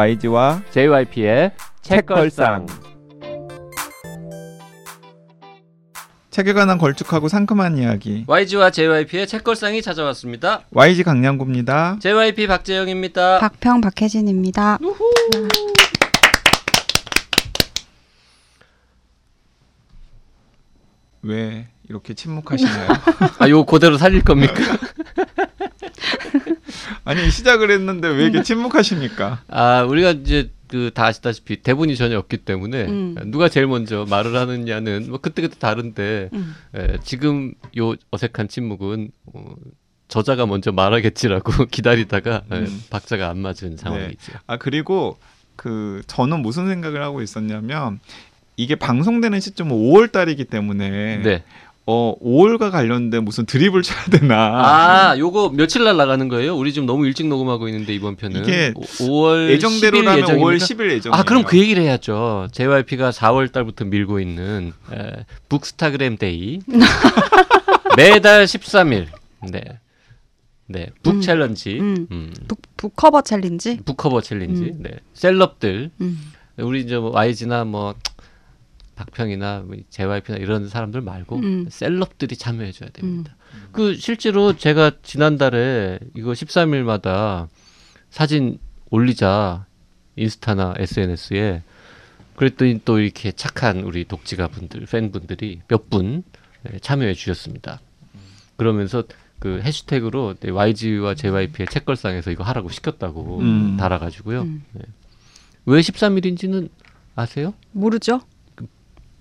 YG와 JYP의 책걸상. 책에 관한 걸쭉하고 상큼한 이야기 YG와 JYP의 책걸상이 찾아왔습니다. YG 강량구입니다. JYP 박재영입니다. 박평 박혜진입니다. 왜 이렇게 침묵하시나요? 아, 요 그대로 살릴 겁니까? 아니 시작을 했는데 왜 이렇게 침묵하십니까? 아, 우리가 이제 그 다 아시다시피 대본이 전혀 없기 때문에 음. 누가 제일 먼저 말을 하느냐는 뭐 그때그때 다른데 음. 에, 지금 요 어색한 침묵은 어, 저자가 먼저 말하겠지라고 기다리다가 에, 음. 박자가 안 맞은 상황이죠. 아 그리고 그 저는 무슨 생각을 하고 있었냐면 이게 방송되는 시점은 5월 달이기 때문에 네. 어 5월과 관련된 무슨 드립을 쳐야 되나 아, 요거 며칠 날 나가는 거예요? 우리 지금 너무 일찍 녹음하고 있는데 이번 편은 이게 5월 예정대로라면 10일 5월 예정입니까? 10일 예정. 아, 그럼 그 얘기를 해야죠. JYP가 4월 달부터 밀고 있는 에, bookstagram day. 매달 13일. 네. 네. book 음. challenge. 음. 음. book, book cover challenge. book cover challenge. 음. 네. celeb들. 음. 우리 이제 뭐 YG나 뭐 박평이나 뭐 JYP나 이런 사람들 말고 음. 셀럽들이 참여해 줘야 됩니다. 그 실제로 제가 지난달에 이거 13일마다 사진 올리자 인스타나 SNS에 그랬더니 또 이렇게 착한 우리 독지가 분들 팬분들이 몇분 네, 참여해 주셨습니다. 그러면서 그 해시태그로 네, YG와 JYP의 책걸상에서 이거 하라고 시켰다고 음. 달아가지고요. 음. 네. 왜 13일인지는 아세요? 모르죠?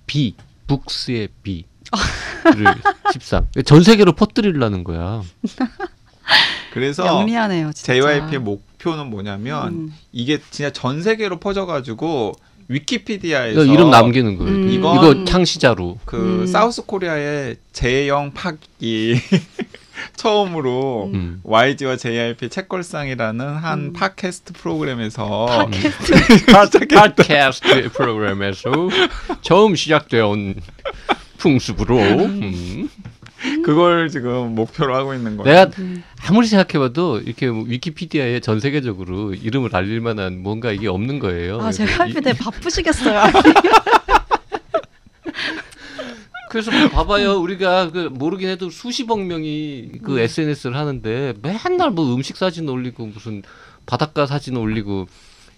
B 북스의 B를 13. 전 세계로 퍼뜨리려는 거야. 그래서 영리하네요, 진짜. JYP의 목표는 뭐냐면 음. 이게 진짜 전 세계로 퍼져가지고 위키피디아에서 이름 남기는 거예요. 음. 이거 향시자로. 그 음. 사우스 코리아의 제영 파기 처음으로 음. YG와 JYP 책걸상이라는 한 음. 팟캐스트 프로그램에서 팟캐스트 프로그램에서 처음 시작되온 풍습으로 음. 그걸 지금 목표로 하고 있는 거예요. 내가 음. 아무리 생각해봐도 이렇게 뭐 위키피디아에 전 세계적으로 이름을 알릴 만한 뭔가 이게 없는 거예요. 아, 제가 이- 할때 바쁘시겠어요. 그래서 뭐 봐봐요. 우리가 그 모르긴 해도 수십억 명이 그 음. SNS를 하는데 맨날 뭐 음식 사진 올리고 무슨 바닷가 사진 올리고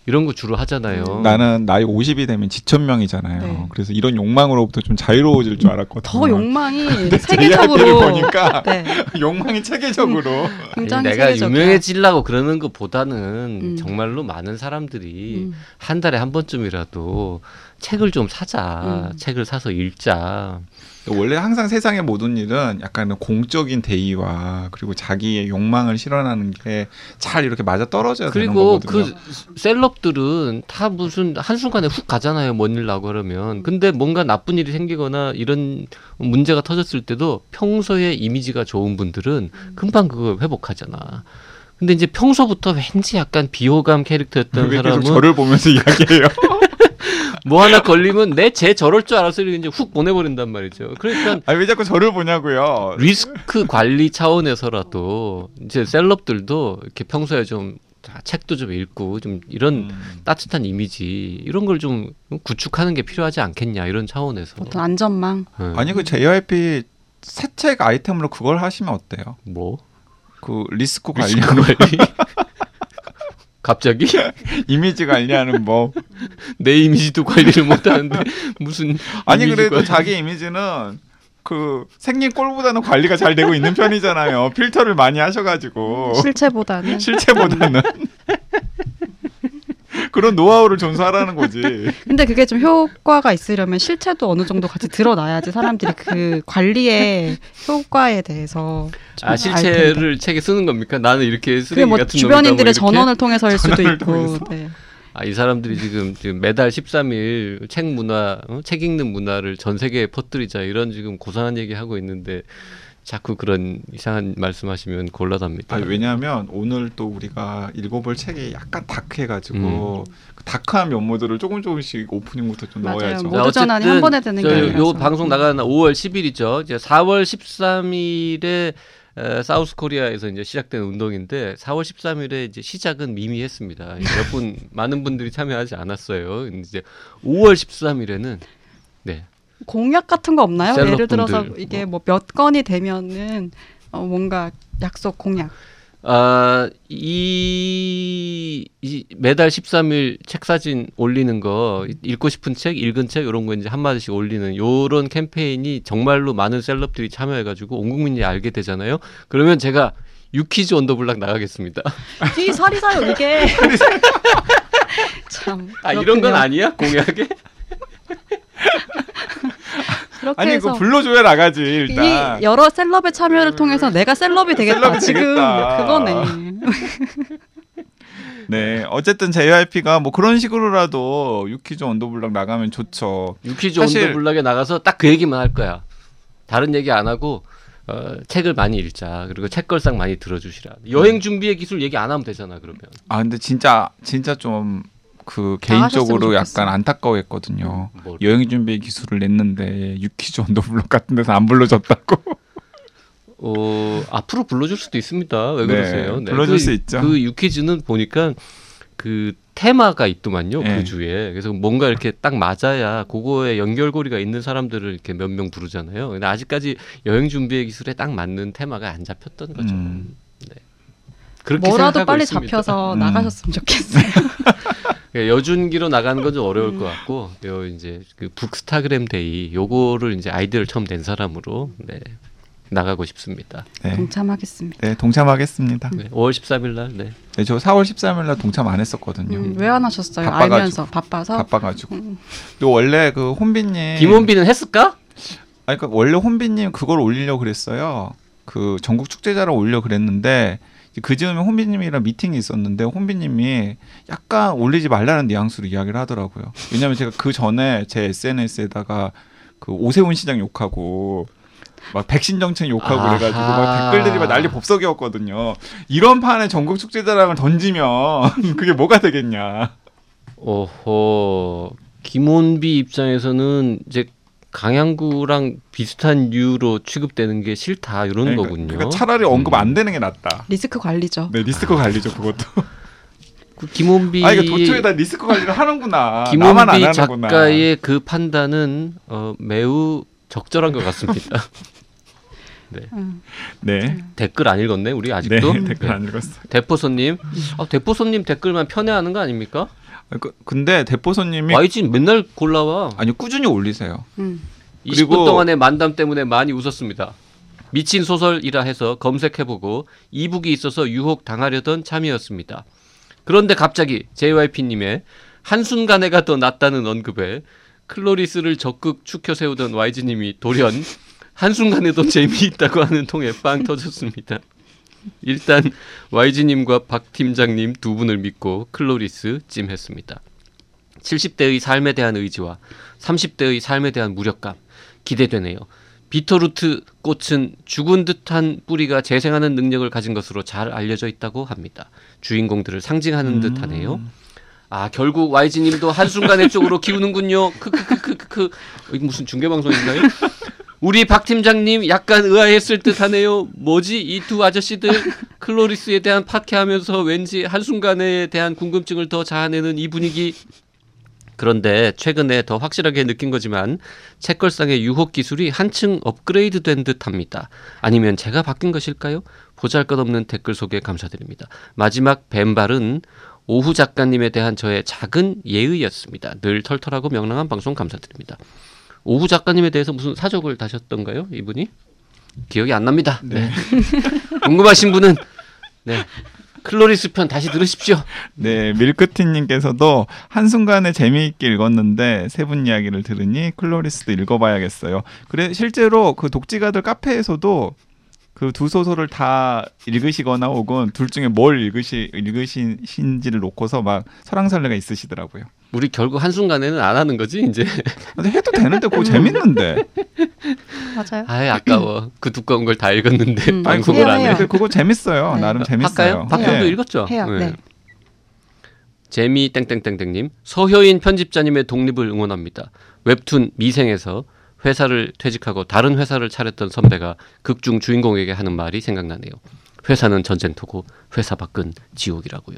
이런 거 주로 하잖아요. 음. 나는 나이 50이 되면 지천명이잖아요. 네. 그래서 이런 욕망으로부터 좀 자유로워질 줄 알았거든요. 더 욕망이 세계적으로 보니까 네, 욕망이 체계적으로 굉장히 내가 세계적이야. 유명해지려고 그러는 것보다는 음. 정말로 많은 사람들이 음. 한 달에 한 번쯤이라도 책을 좀 사자. 음. 책을 사서 읽자. 원래 항상 세상의 모든 일은 약간 공적인 대의와 그리고 자기의 욕망을 실현하는 게 잘 이렇게 맞아 떨어져야 되는 그리고 거거든요. 그 셀럽들은 다 무슨 한순간에 훅 가잖아요. 뭔 일 나고 그러면. 근데 뭔가 나쁜 일이 생기거나 이런 문제가 터졌을 때도 평소에 이미지가 좋은 분들은 금방 그거 회복하잖아. 근데 이제 평소부터 왠지 약간 비호감 캐릭터였던 사람은 저를 보면서 이야기해요. 뭐 하나 걸리면 내 쟤 저럴 줄 알아서 이제 훅 보내버린단 말이죠. 그러니까 아왜 자꾸 저를 보냐고요. 리스크 관리 차원에서라도 이제 셀럽들도 이렇게 평소에 좀 자, 책도 좀 읽고 좀 이런 음. 따뜻한 이미지 이런 걸 좀 구축하는 게 필요하지 않겠냐 이런 차원에서 어떤 안전망. 네. 아니 그 JYP 새 책 아이템으로 그걸 하시면 어때요? 뭐 그 리스크 리스크 관리하는 관리 갑자기 이미지 관리하는 법. 내 이미지도 관리를 못하는데 무슨 아니 그래도 관리. 자기 이미지는 그 생긴 꼴보다는 관리가 잘 되고 있는 편이잖아요. 필터를 많이 하셔가지고 실체보다는 실체보다는 그런 노하우를 전수하라는 거지. 근데 그게 좀 효과가 있으려면 실체도 어느 정도 같이 드러나야지 사람들이 그 관리의 효과에 대해서 좀 아. 실체를 책에 쓰는 겁니까? 나는 이렇게 그게 쓰레기 뭐 같은 주변인들의 뭐? 전원을 통해서일 수도 있고 통해서? 네. 아, 이 사람들이 지금, 지금 매달 13일 책 문화, 어? 책 읽는 문화를 전 세계에 퍼뜨리자 이런 지금 고상한 얘기 하고 있는데 자꾸 그런 이상한 말씀하시면 곤란합니다. 아니, 왜냐하면 오늘 또 우리가 읽어볼 책이 약간 다크해가지고 음. 그 다크한 면모들을 조금 조금씩 오프닝부터 좀 맞아요. 넣어야죠. 뭐- 모두 전환이 한 번에 되는 게. 요 방송 나가는 5월 10일이죠. 이제 4월 13일에 에, 사우스 코리아에서 이제 시작된 운동인데 4월 13일에 이제 시작은 미미했습니다. 몇 분 많은 분들이 참여하지 않았어요. 이제 5월 13일에는 네. 공약 같은 거 없나요? 셀럽 예를 들어서 이게 뭐 몇 건이 되면은 어, 뭔가 약속 공약. 아, 이, 이 매달 13일 책 사진 올리는 거 읽고 싶은 책, 읽은 책 이런 거 이제 한 마디씩 올리는 요런 캠페인이 정말로 많은 셀럽들이 참여해 가지고 온 국민이 알게 되잖아요. 그러면 제가 유퀴즈 언더블락 나가겠습니다. 이 사리사요 이게. 참. 아, 이런 건 그렇군요. 아니야? 공약에? 그렇게 아니 해서 이거 불러줘야 나가지 일단. 이 여러 celeb의 참여를 통해서 내가 celeb이 되겠다. celeb이 지금 되겠다. 그거네. 네, 어쨌든 JYP가 뭐 그런 식으로라도 유퀴즈 온더블럭 나가면 좋죠. 유퀴즈 사실- 온더블럭에 나가서 딱 그 얘기만 할 거야. 다른 얘기 안 하고 어, 책을 많이 읽자. 그리고 책걸상 많이 들어주시라. 여행 준비의 기술 얘기 안 하면 되잖아. 그러면. 아 근데 진짜 진짜 좀 그 개인적으로. 약간 안타까워했거든요. 뭐 여행 준비 기술을 냈는데 유키즈 언더블락 같은 데서 안 불러줬다고. 어, 앞으로 불러줄 수도 있습니다. 왜 네, 그러세요? 불러줄 그, 수 있죠. 그 유퀴즈는 보니까 그 테마가 있더만요. 네. 그 주에. 그래서 뭔가 이렇게 딱 맞아야 그거에 연결고리가 있는 사람들을 이렇게 몇 명 부르잖아요. 근데 아직까지 여행 준비의 기술에 딱 맞는 테마가 안 잡혔던 거죠. 음. 네. 그렇게 뭐라도 빨리 있습니다. 잡혀서 음. 나가셨으면 좋겠어요. 그러니까 여준기로 나가는 건 좀 어려울 음. 것 같고 요 이제 그 bookstagram day 요거를 이제 아이디어를 처음 낸 사람으로 네, 나가고 싶습니다. 네, 동참하겠습니다. 네 동참하겠습니다. 네, 5월 13일 날 네. 네, 저 4월 13일 날 동참 안 했었거든요. 음, 왜 안 하셨어요? 바빠가지고. 알면서 바빠서. 바빠가지고. 음. 또 원래 그 혼비님. 김혼비님은 했을까? 아니 그러니까 원래 혼비님 그걸 올리려고 그랬어요. 그 전국 축제자랑 올려 그랬는데 그 즈음에 혼비님이랑 미팅이 있었는데 혼비님이 약간 올리지 말라는 뉘앙스로 이야기를 하더라고요. 왜냐하면 제가 그 전에 제 SNS에다가 그 오세훈 시장 욕하고 막 백신 정책 욕하고 아하. 그래가지고 막 댓글들이 막 난리 법석이었거든요. 이런 판에 전국 축제자랑을 던지면 그게 뭐가 되겠냐. 오호 김원비 입장에서는 이제 강양구랑 비슷한 류로 취급되는 게 싫다 이런 그러니까, 거군요. 그러니까 차라리 언급 안 되는 게 낫다. 리스크 관리죠. 네 리스크 관리죠 그것도. 그 김원비 아 이거 도초에다 리스크 관리를 하는구나. 나만 안 김원비 하는구나. 작가의 그 판단은 어, 매우 적절한 것 같습니다. 음. 네. 댓글 안 읽었네 우리 아직도. 네, 댓글 안 읽었어요. 대포손님, 아, 대포손님 댓글만 편애하는 거 아닙니까? 아, 그- 근데 대포손님이 YG 맨날 골라와. 아니 꾸준히 올리세요. 음. 20분 그리고- 동안의 만담 때문에 많이 웃었습니다. 미친 소설이라 해서 검색해보고 e-book이 있어서 유혹 당하려던 참이었습니다. 그런데 갑자기 JYP님의 한순간에가 더 낫다는 언급에 클로리스를 적극 추켜 세우던 YG님이 돌연 한순간에도 재미있다고 하는 통에 빵 터졌습니다. 일단 YG님과 박 팀장님 두 분을 믿고 클로리스 찜했습니다. 70대의 삶에 대한 의지와 30대의 삶에 대한 무력감 기대되네요. 비터루트 꽃은 죽은 듯한 뿌리가 재생하는 능력을 가진 것으로 잘 알려져 있다고 합니다. 주인공들을 상징하는 듯하네요. 아 결국 YG님도 한순간에 쪽으로 기우는군요. 크크크크크 이거 무슨 중계 방송인가요? 우리 박 팀장님 약간 의아했을 듯하네요. 뭐지 이 두 아저씨들 클로리스에 대한 파케하면서 왠지 한순간에 대한 궁금증을 더 자아내는 이 분위기. 그런데 최근에 더 확실하게 느낀 거지만 책걸상의 유혹 기술이 한층 업그레이드된 듯합니다. 아니면 제가 바뀐 것일까요? 보잘것없는 댓글 소개 감사드립니다. 마지막 뱀발은 오후 작가님에 대한 저의 작은 예의였습니다. 늘 털털하고 명랑한 방송 감사드립니다. 오후 작가님에 대해서 무슨 사적을 다셨던가요? 이분이 기억이 안 납니다. 네. 궁금하신 분은 네 클로리스 편 다시 들으십시오. 네, 밀크티님께서도 한순간에 재미있게 읽었는데 세 분 이야기를 들으니 클로리스도 읽어봐야겠어요. 그래 실제로 그 독지가들 카페에서도 그 두 소설을 다 읽으시거나 혹은 둘 중에 뭘 읽으시 읽으신지를 놓고서 막 설왕설래가 있으시더라고요. 우리 결국 한 순간에는 안 하는 거지 이제. 근데 해도 되는데 그거 재밌는데. 맞아요. 아예 아까워. 그 두꺼운 걸 다 읽었는데 음, 방송을 해요, 안 해. 그거 재밌어요. 네. 나름 재밌어요. 할까요? 박형도 네. 읽었죠. 해요. 네. 재미 땡땡땡땡님 서효인 편집자님의 독립을 응원합니다. 웹툰 미생에서 회사를 퇴직하고 다른 회사를 차렸던 선배가 극중 주인공에게 하는 말이 생각나네요. 회사는 전쟁터고 회사 밖은 지옥이라고요.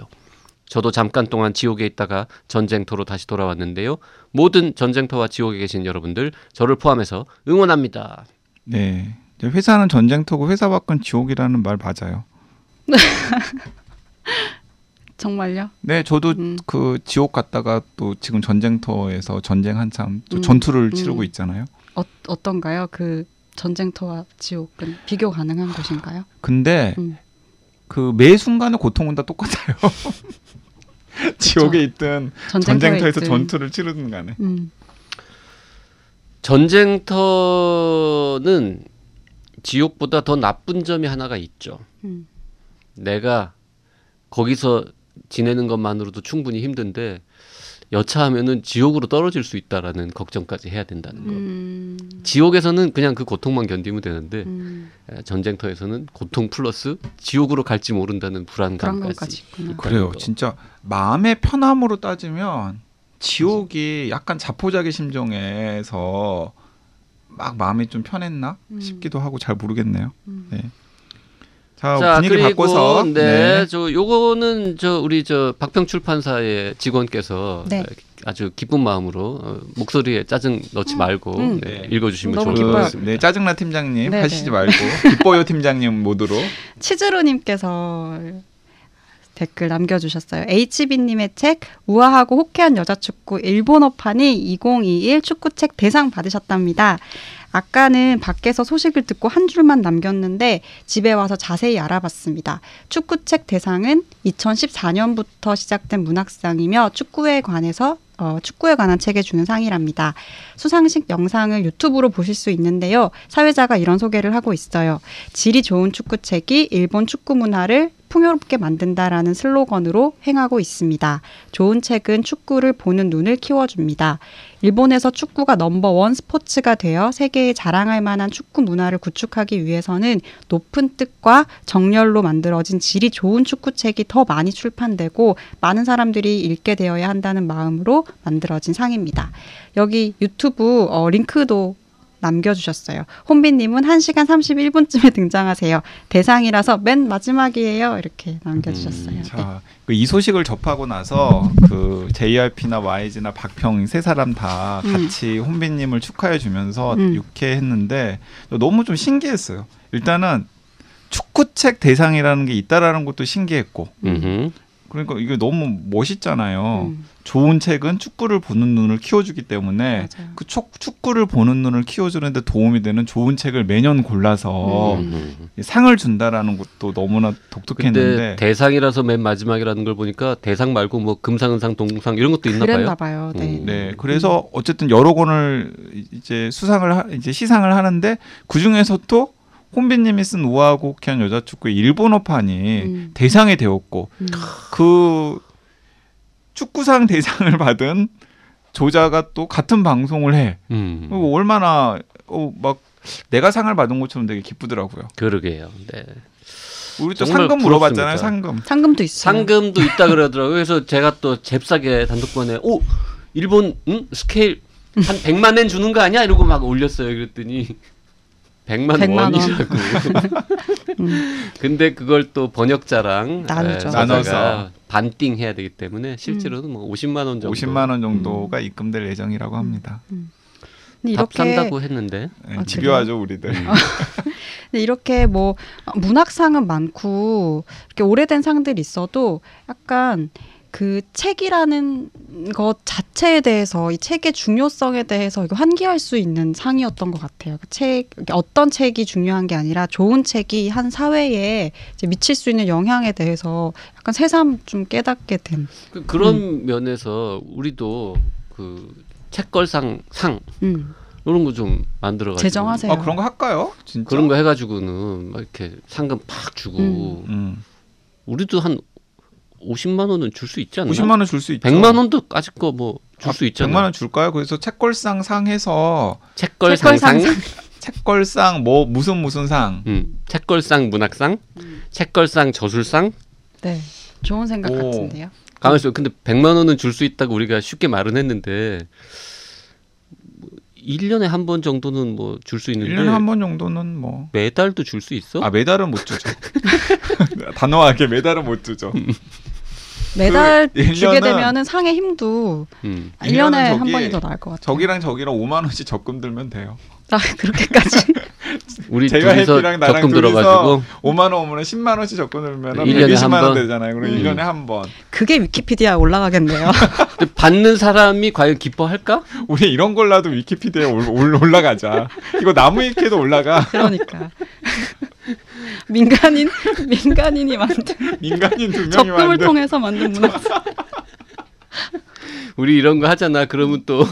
저도 잠깐 동안 지옥에 있다가 전쟁터로 다시 돌아왔는데요. 모든 전쟁터와 지옥에 계신 여러분들 저를 포함해서 응원합니다. 네. 회사는 전쟁터고 회사 밖은 지옥이라는 말 맞아요. 정말요? 네, 저도 음. 그 지옥 갔다가 또 지금 전쟁터에서 전쟁 한참 또 음. 전투를 음. 치르고 있잖아요. 어, 어떤가요? 그 전쟁터와 지옥은 비교 가능한 곳인가요? 근데 음. 그매 순간의 고통은 다 똑같아요. 지옥에 있든 전쟁터에 전쟁터에서 있든. 전투를 치르든 간에. 음. 전쟁터는 지옥보다 더 나쁜 점이 하나가 있죠. 음. 내가 거기서 지내는 것만으로도 충분히 힘든데 여차하면은 지옥으로 떨어질 수 있다라는 걱정까지 해야 된다는 거. 음. 지옥에서는 그냥 그 고통만 견디면 되는데 음. 에, 전쟁터에서는 고통 플러스 지옥으로 갈지 모른다는 불안감까지. 그래요. 거. 진짜 마음의 편함으로 따지면 지옥이 약간 자포자기 심정에서 막 마음이 좀 편했나 음. 싶기도 하고 잘 모르겠네요. 음. 네. 자, 자 분위기 그리고 바꿔서 네, 저 요거는 저 우리 저 박평 출판사의 직원께서 네. 아주 기쁜 마음으로 어, 목소리에 짜증 넣지 말고 음. 네, 네. 읽어주시면 좋을 것 같습니다. 네, 짜증나 팀장님 네, 하시지 네. 말고 기뻐요 팀장님 모드로 치즈루님께서 댓글 남겨주셨어요. HB님의 책 우아하고 호쾌한 여자축구 일본어판이 2021 축구책 대상 받으셨답니다. 아까는 밖에서 소식을 듣고 한 줄만 남겼는데 집에 와서 자세히 알아봤습니다. 축구책 대상은 2014년부터 시작된 문학상이며 축구에 관해서 어, 축구에 관한 책에 주는 상이랍니다. 수상식 영상을 유튜브로 보실 수 있는데요. 사회자가 이런 소개를 하고 있어요. 질이 좋은 축구책이 일본 축구 문화를 풍요롭게 만든다라는 슬로건으로 행하고 있습니다. 좋은 책은 축구를 보는 눈을 키워줍니다. 일본에서 축구가 넘버원 스포츠가 되어 세계에 자랑할 만한 축구 문화를 구축하기 위해서는 높은 뜻과 정열로 만들어진 질이 좋은 축구책이 더 많이 출판되고 많은 사람들이 읽게 되어야 한다는 마음으로 만들어진 상입니다. 여기 유튜브 어, 링크도 남겨주셨어요. 혼비님은 1시간 31분쯤에 등장하세요. 대상이라서 맨 마지막이에요. 이렇게 남겨주셨어요. 음, 자, 그이 소식을 접하고 나서 그 JRP나 YG나 박평 세 사람 다 음. 같이 혼비님을 축하해 주면서 음. 유쾌했는데 너무 좀 신기했어요. 일단은 축구책 대상이라는 게 있다라는 것도 신기했고 음흠. 그러니까 이게 너무 멋있잖아요. 음, 좋은 책은 축구를 보는 눈을 키워주기 때문에 맞아요. 그 축, 축구를 보는 눈을 키워주는데 도움이 되는 좋은 책을 매년 골라서 음. 상을 준다라는 것도 너무나 독특했는데 대상이라서 맨 마지막이라는 걸 보니까 대상 말고 뭐 금상, 은상, 동상 이런 것도 있나 그랬나 봐요. 봐요. 네. 음. 네, 그래서 어쨌든 여러 권을 이제 수상을 하, 이제 시상을 하는데 그 중에서 또 혼비님이 쓴 우아하고 호쾌한 여자 축구의 일본어판이 음. 대상이 되었고 음. 그 축구상 대상을 받은 조자가 또 같은 방송을 해. 음. 어, 얼마나 어, 막 내가 상을 받은 것처럼 되게 기쁘더라고요. 그러게요. 네. 우리 또 상금 물어봤잖아요. 상금. 상금도 있어요. 상금도 있다 그러더라고요. 그래서 제가 또 잽싸게 단독번에 오 일본 응? 스케일 한 100만 엔 주는 거 아니야? 이러고 막 올렸어요. 그랬더니 100만, 100만 원. 원이라고. 음. 근데 그걸 또 번역자랑 나누죠. 에, 저자가 나눠서. 반띵 해야 되기 때문에 실제로는 뭐 50만 원 정도 50만 원 정도가 입금될 예정이라고 합니다. 근데 밥 이렇게 산다고 했는데 네, 아, 집요하죠 우리들. 음. 근데 이렇게 뭐 문학상은 많고 이렇게 오래된 상들이 있어도 약간 그 책이라는 것 자체에 대해서 이 책의 중요성에 대해서 이거 환기할 수 있는 상이었던 것 같아요. 그 책 어떤 책이 중요한 게 아니라 좋은 책이 한 사회에 이제 미칠 수 있는 영향에 대해서 약간 새삼 좀 깨닫게 된. 그, 그런 면에서 우리도 그 책걸상 상 음, 이런 거 좀 만들어 가지고 제정하세요. 아 그런 거 할까요? 진짜? 그런 거 해가지고는 막 이렇게 상금 팍 주고 음. 음. 우리도 한 50만 원은 줄 수 있지 않나? 50만 원 줄 수 있죠. 100만 원도 까짓 거뭐 줄 수 있잖아. 100만 원 줄까요? 그래서 책걸상 상해서 책걸 책걸상 상상, 책걸상 뭐 무슨 무슨 상. 음, 책걸상 문학상, 책걸상 저술상. 네, 좋은 생각 오. 같은데요. 가만 있어. 근데 100만 원은 줄 수 있다고 우리가 쉽게 말은 했는데 1년에 한 번 정도는 뭐 줄 수 있는데 1년에 한 번 정도는 뭐 매달도 줄 수 있어? 아 메달은 못 주죠. 단호하게 메달은 못 주죠. 매달 그 주게 1년은 되면은 상의 힘도 음. 1년에 한 저기 번이 더 나을 것 같아요. 저기랑 저기랑 5만 원씩 적금 들면 돼요. 아, 그렇게까지. 우리 제가 둘이서 해피랑 나랑 적금 들어가지고 5만 원 오면 10만 원씩 적금 들면 일 년에 120만 한원 번? 되잖아요. 그럼 음. 1년에 한 번. 그게 위키피디아에 올라가겠네요. 받는 사람이 과연 기뻐할까? 우리 이런 걸라도 위키피디아에 올, 올- 올라가자. 이거 나무 위키에도 올라가. 그러니까. 민간인 민간인이 만든 민간인 두 명이 적금을 만든 통해서 만든 문화. 우리 이런 거 하잖아. 그러면 또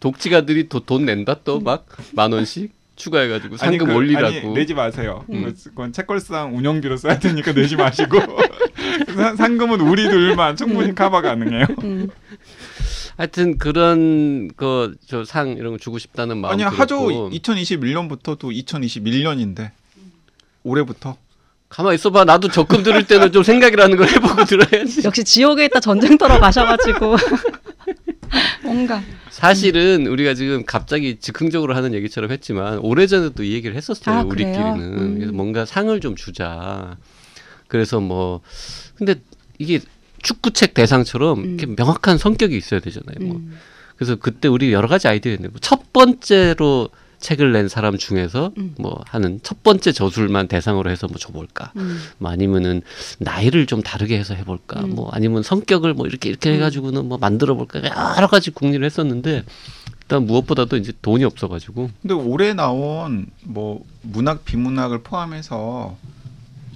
독지가들이 또돈 낸다 또 막 만 원씩 추가해가지고 아니, 상금 그- 올리라고. 아니, 내지 마세요. 음. 그건 책걸상 운영비로 써야 되니까 내지 마시고 사- 상금은 우리들만 충분히 커버 가능해요. 음. 하여튼 그런 그저상 이런 거 주고 싶다는 마음 아니 하죠. 2021년부터 또 2021년인데 올해부터 가만 있어봐. 나도 적금 들을 때는 좀 생각이라는 걸 해보고 들어야지. 역시 지옥에 있다 전쟁터로 가셔가지고 뭔가 사실은 우리가 지금 갑자기 즉흥적으로 하는 얘기처럼 했지만 오래전에도 이 얘기를 했었어요. 아? 우리끼리는 음. 그래서 뭔가 상을 좀 주자. 그래서 뭐 근데 이게 축구책 대상처럼 음. 이렇게 명확한 성격이 있어야 되잖아요. 뭐. 음. 그래서 그때 우리 여러 가지 아이디어 있는데 뭐첫 번째로 책을 낸 사람 중에서 음. 뭐 하는 첫 번째 저술만 대상으로 해서 뭐 줘볼까 음. 뭐 아니면은 나이를 좀 다르게 해서 해볼까 음. 뭐 아니면 성격을 뭐 이렇게 이렇게 해가지고는 뭐 만들어 볼까 여러 가지 궁리를 했었는데 일단 무엇보다도 이제 돈이 없어가지고 근데 올해 나온 뭐 문학 비문학을 포함해서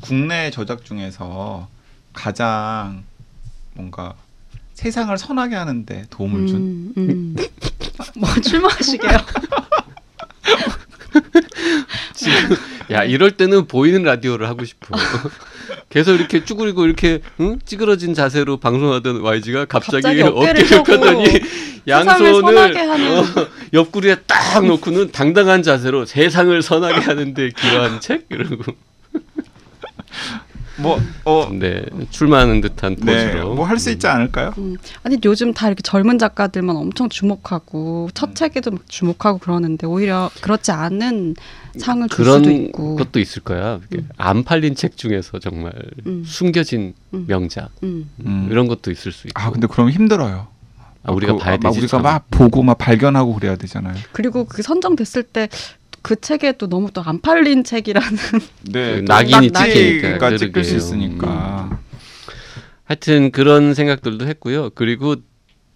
국내 저작 중에서 가장 뭔가 세상을 선하게 하는데 도움을 준 음, 음. 뭐 출마하시게요? 지금 야 이럴 때는 보이는 라디오를 하고 싶어. 계속 이렇게 쭈그리고 이렇게 응? 찌그러진 자세로 방송하던 YG가 갑자기, 갑자기 어깨를 펴더니 양손을 어, 옆구리에 딱 놓고는 당당한 자세로 세상을 선하게 하는데 기여한 책 이러고 뭐 어 네 출마하는 듯한 네, 포즈로 뭐 할 수 있지 않을까요? 음. 아니 요즘 다 이렇게 젊은 작가들만 엄청 주목하고 첫 음. 책에도 막 주목하고 그러는데 오히려 그렇지 않은 상을 줄 그런 수도 있고. 것도 있을 거야. 이렇게 음. 안 팔린 책 중에서 정말 음. 숨겨진 음. 명작 음. 음. 이런 것도 있을 수 있고. 아 근데 그럼 힘들어요. 아, 우리가 그, 봐야 막 되지. 우리가 참. 막 보고 막 발견하고 그래야 되잖아요. 그리고 그 선정됐을 때 그 책에 또 너무 또 안 팔린 책이라는 네, 그 낙인이 낙- 찍히니까 가 찍힐 수. 있으니까. 하여튼 그런 생각들도 했고요. 그리고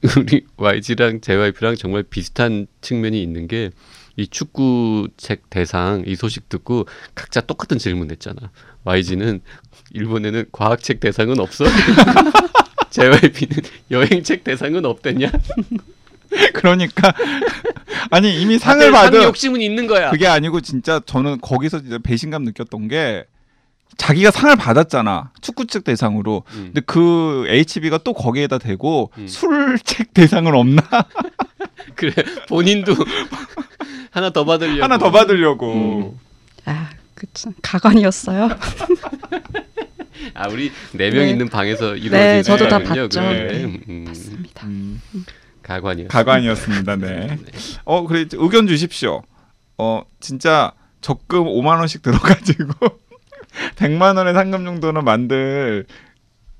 우리 YG랑 JYP랑 정말 비슷한 측면이 있는 게 이 축구 책 대상 이 소식 듣고 각자 똑같은 질문 했잖아. YG는 일본에는 과학 책 대상은 없어? JYP는 여행 책 대상은 없댔냐? 그러니까 아니 이미 상을 받은 욕심은 있는 거야. 그게 아니고 진짜 저는 거기서 진짜 배신감 느꼈던 게 자기가 상을 받았잖아 축구책 대상으로. 음. 근데 그 HB가 또 거기에다 대고 음. 술책 대상은 없나 그래 본인도 하나 더 받으려고 하나 더 받으려고. 음. 아, 그쵸. 가관이었어요. 아 우리 네명 네. 있는 방에서 이루어진 네, 저도 다. 봤죠. 그래. 네. 음, 맞습니다. 음, 가관이요. 가관이었습니다. 네. 어 그래 의견 주십시오. 어 진짜 적금 5만 원씩 들어가지고 100만 원의 상금 정도는 만들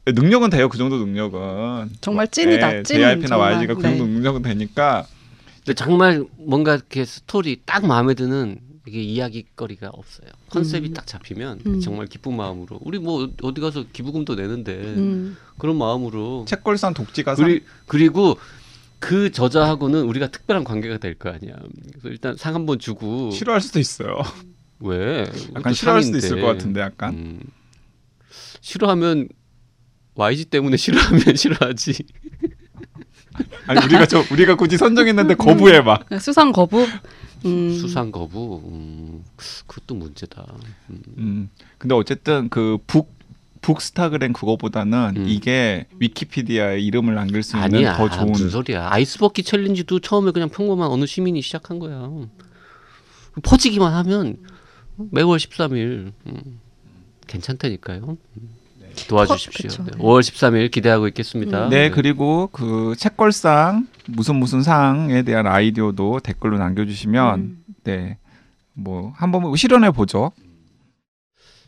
능력은 돼요. 그 정도 능력은. 정말 찐이다. 예, 찐. JYP나. YG가 그 네. 정도 능력은 되니까 정말 뭔가 이렇게 스토리 딱 마음에 드는 이게 이야기거리가 없어요. 컨셉이 음. 딱 잡히면 음. 정말 기쁜 마음으로 우리 뭐 어디 가서 기부금도 내는데 음. 그런 마음으로 책걸상 독지가상 그리, 그리고 그 저자하고는 우리가 특별한 관계가 될 거 아니야. 그래서 일단 상 한번 주고 싫어할 수도 있어요. 왜? 약간 싫어할 수도 상인데. 있을 것 같은데 약간. 음. 싫어하면 YG 때문에 싫어하면 싫어하지. 아니 우리가 저 우리가 굳이 선정했는데 거부해봐. 네, 수상 거부. 음. 수상 거부. 음, 그것도 문제다. 음. 음. 근데 어쨌든 그 북 북스타그램 그거보다는 음. 이게 위키피디아에 이름을 남길 수 있는 아니야. 더 좋은 무슨 소리야. 아이스버킷 챌린지도 처음에 그냥 평범한 어느 시민이 시작한 거야. 퍼지기만 하면 매월 13일 음, 괜찮다니까요. 도와주십시오. 그쵸. 네, 5월 13일 기대하고 있겠습니다. 음. 네, 그리고 그 책걸상 무슨 무슨 상에 대한 아이디어도 댓글로 남겨주시면 음. 네, 뭐 한번 실현해 보죠.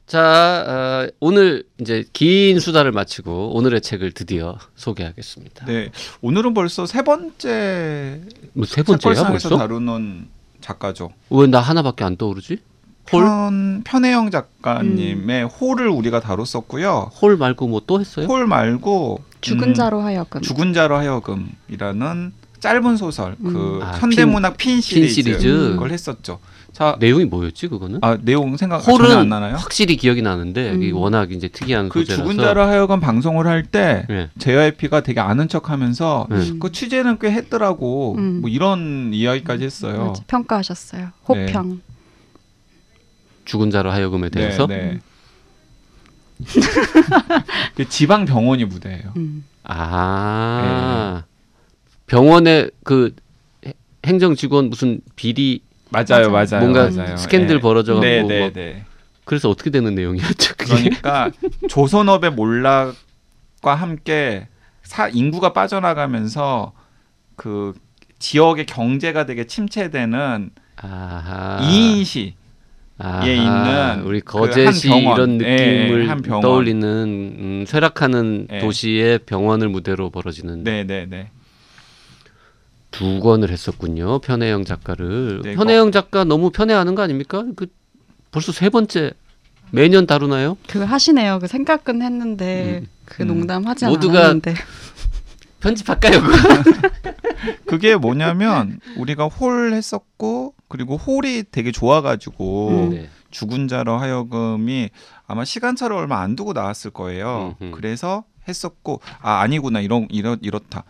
자, 어, 오늘 이제 긴 수다를 마치고 오늘의 책을 드디어 소개하겠습니다. 네, 오늘은 벌써 세 번째 뭐 세 번째야 벌써? 다루는 작가죠. 왜 나 하나밖에 안 떠오르지? 홀? 편 편혜영 작가님의 홀을 우리가 다뤘었고요. 홀 말고 뭐 또 했어요? 홀 말고 죽은 음, 자로 하여금. 죽은 자로 하여금이라는 짧은 소설 그 음. 아, 현대문학 핀, 시리즈, 시리즈. 그걸 했었죠. 자, 내용이 뭐였지 그거는? 아 내용 생각 홀은 전혀 안 나나요? 확실히 기억이 나는데 음. 이게 워낙 이제 특이한 그 소재라서. 죽은 자로 하여금 방송을 할때 네. JYP가 되게 아는 척하면서 네. 음. 그 취재는 꽤 했더라고 음. 뭐 이런 이야기까지 했어요. 맞아, 평가하셨어요. 호평. 죽은 자로 하여금에 대해서. 네, 네. 그 지방 병원이 무대예요. 음. 아 병원에 그 해- 행정 직원 무슨 비리 맞아요, 맞아요. 뭔가 맞아요. 스캔들 네. 벌어져가지고 네, 뭐 네, 네. 그래서 어떻게 되는 내용이었죠? 그게? 그러니까 조선업의 몰락과 함께 사, 인구가 빠져나가면서 그 지역의 경제가 되게 침체되는 아하. 이인시 아하. 예, 있는 우리 그 거제시 한 병원. 이런 예, 느낌을 한 병원. 떠올리는 음, 쇠락하는 예. 도시의 병원을 무대로 벌어지는 네, 네, 네. 두 권을 했었군요. 편혜영 작가를. 네, 편혜영 작가 너무 편애하는 거 아닙니까? 그 벌써 세 번째 매년 다루나요? 그 하시네요. 그 생각은 했는데 음. 그 음. 농담 하지 모두가 않았는데. 편집할까요? 그게 뭐냐면 우리가 홀 했었고 그리고 홀이 되게 좋아가지고 음. 네. 죽은 자로 하여금이 아마 시간차를 얼마 안 두고 나왔을 거예요. 음흠. 그래서 했었고 아 아니구나 이런 이렇 이렇다.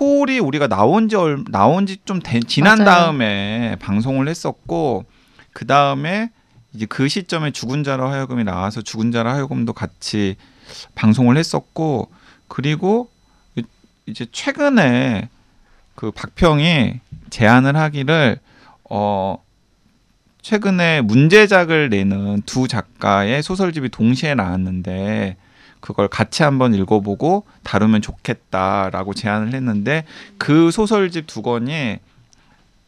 홀이 우리가 나온 지 얼, 나온 지 좀 지난 맞아요. 다음에 방송을 했었고 그 다음에 이제 그 시점에 죽은 자로 하여금이 나와서 죽은 자로 하여금도 같이 방송을 했었고 그리고 이- 이제 최근에 그 박평이 제안을 하기를 어 최근에 문제작을 내는 두 작가의 소설집이 동시에 나왔는데 그걸 같이 한번 읽어보고 다루면 좋겠다라고 제안을 했는데 그 소설집 두 권이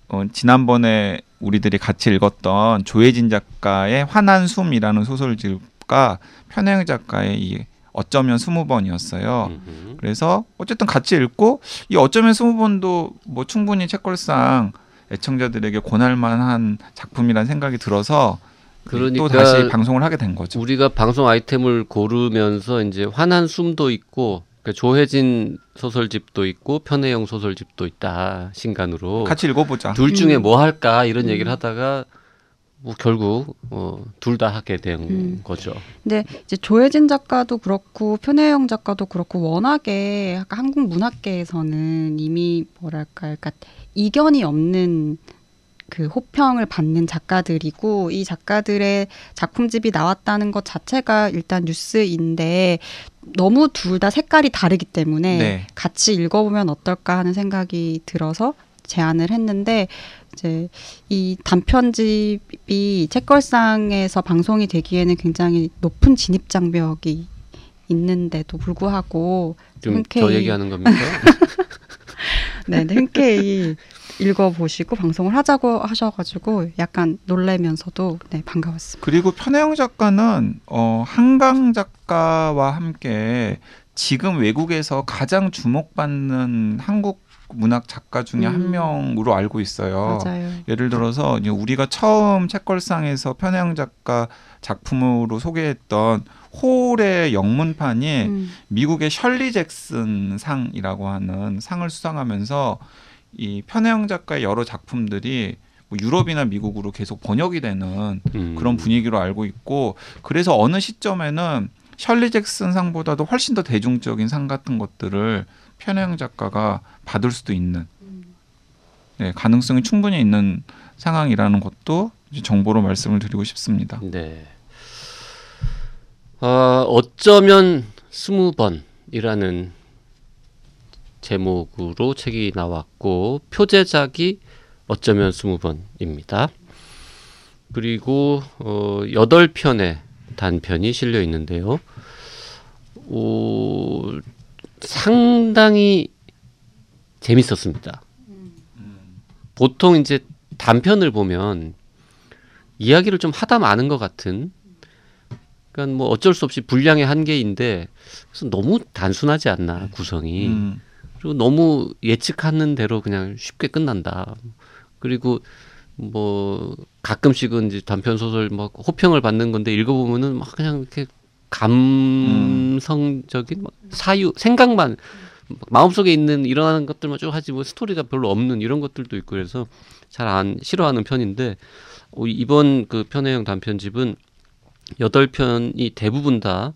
어, 지난번에 우리들이 같이 읽었던 조혜진 작가의 환한 숨이라는 소설집과 편혜영 작가의 이 어쩌면 스무 번이었어요. 그래서 어쨌든 같이 읽고 이 어쩌면 스무 번도 뭐 충분히 책걸상 애청자들에게 권할 만한 작품이라는 생각이 들어서 그러니까 또 다시 방송을 하게 된 거죠. 우리가 방송 아이템을 고르면서 이제 환한 숨도 있고 그러니까 조혜진 소설집도 있고 편혜영 소설집도 있다 신간으로 같이 읽어보자. 둘 중에 음. 뭐 할까 이런 음. 얘기를 하다가 뭐 결국 어, 둘 다 하게 된 음. 거죠. 근데 이제 조혜진 작가도 그렇고 편혜영 작가도 그렇고 워낙에 한국 문학계에서는 이미 뭐랄까 그러니까 이견이 없는 그 호평을 받는 작가들이고 이 작가들의 작품집이 나왔다는 것 자체가 일단 뉴스인데 너무 둘 다 색깔이 다르기 때문에 네. 같이 읽어보면 어떨까 하는 생각이 들어서 제안을 했는데 이제 이 단편집이 책걸상에서 방송이 되기에는 굉장히 높은 진입 장벽이 있는데도 불구하고 지금 흔쾌히- 얘기하는 겁니까? 네, 네, 흔쾌히 읽어보시고 방송을 하자고 하셔가지고 약간 놀래면서도 네 반가웠습니다. 그리고 편혜영 작가는 어, 한강 작가와 함께 지금 외국에서 가장 주목받는 한국 문학 작가 중에 한 음. 명으로 알고 있어요. 맞아요. 예를 들어서 우리가 처음 책걸상에서 편혜영 작가 작품으로 소개했던 홀의 영문판이 음, 미국의 셜리 잭슨 상이라고 하는 상을 수상하면서 이 편혜영 작가의 여러 작품들이 뭐 유럽이나 미국으로 계속 번역이 되는 음. 그런 분위기로 알고 있고 그래서 어느 시점에는 셜리 잭슨 상보다도 훨씬 더 대중적인 상 같은 것들을 편혜영 작가가 받을 수도 있는 네, 가능성이 충분히 있는 상황이라는 것도 정보로 말씀을 드리고 싶습니다. 네. 어, 어쩌면 스무 번이라는 제목으로 책이 나왔고 표제작이 어쩌면 스무 번입니다. 그리고 어, 여덟 편의 단편이 실려 있는데요. 어, 상당히 재밌었습니다. 보통 이제 단편을 보면 이야기를 좀 하다 마는 것 같은 그러니까 뭐 어쩔 수 없이 분량의 한계인데 그래서 너무 단순하지 않나 구성이 음. 그리고 너무 예측하는 대로 그냥 쉽게 끝난다. 그리고 뭐 가끔씩은 이제 단편 소설 막 호평을 받는 건데 읽어보면은 막 그냥 이렇게 감성적인 막 사유 생각만 마음속에 있는 일어나는 것들만 쭉 하지 뭐 스토리가 별로 없는 이런 것들도 있고 그래서 잘 안 싫어하는 편인데 어, 이번 그 편의형 단편집은 여덟 편이 대부분 다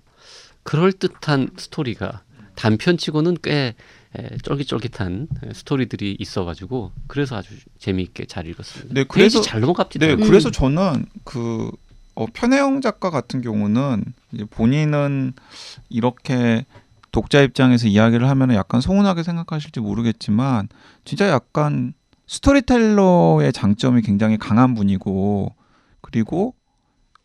그럴 듯한 스토리가 단편치고는 꽤 에, 쫄깃쫄깃한 에, 스토리들이 있어가지고 그래서 아주 재미있게 잘 읽었습니다. 네, 그래서- 잘 넘어갑니다. 네, 음. 그래서 저는 그 어, 편혜영 작가 같은 경우는 본인은 이렇게 독자 입장에서 이야기를 하면 약간 서운하게 생각하실지 모르겠지만 진짜 약간 스토리텔러의 장점이 굉장히 강한 분이고 그리고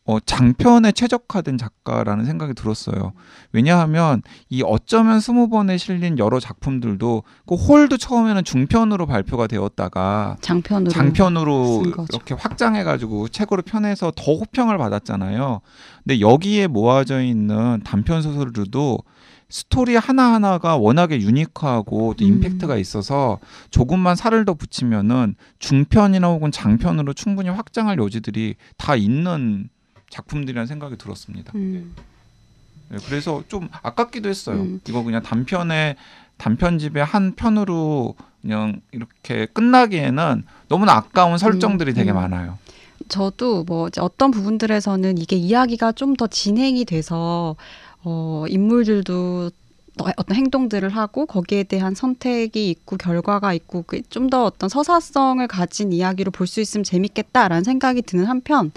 어, 장편에 최적화된 작가라는 생각이 들었어요. 왜냐하면 이 어쩌면 스무 번에 실린 여러 작품들도 그 홀도 처음에는 중편으로 발표가 되었다가 장편으로 장편으로. 이렇게 확장해가지고 책으로 편해서 더 호평을 받았잖아요. 근데 여기에 모아져 있는 단편 소설들도 스토리 하나하나가 워낙에 유니크하고 또 음. 임팩트가 있어서 조금만 살을 더 붙이면은 중편이나 혹은 장편으로 충분히 확장할 여지들이 다 있는 작품들이라는 생각이 들었습니다. 음. 네, 그래서 좀 아깝기도 했어요. 음. 이거 그냥 단편의 단편집의 한 편으로 그냥 이렇게 끝나기에는 너무나 아까운 설정들이 음, 되게 음. 많아요. 저도 뭐 어떤 부분들에서는 이게 이야기가 좀 더 진행이 돼서 어 인물들도 어- 어떤 행동들을 하고 거기에 대한 선택이 있고 결과가 있고 좀 더 어떤 서사성을 가진 이야기로 볼 수 있으면 재밌겠다라는 생각이 드는 한편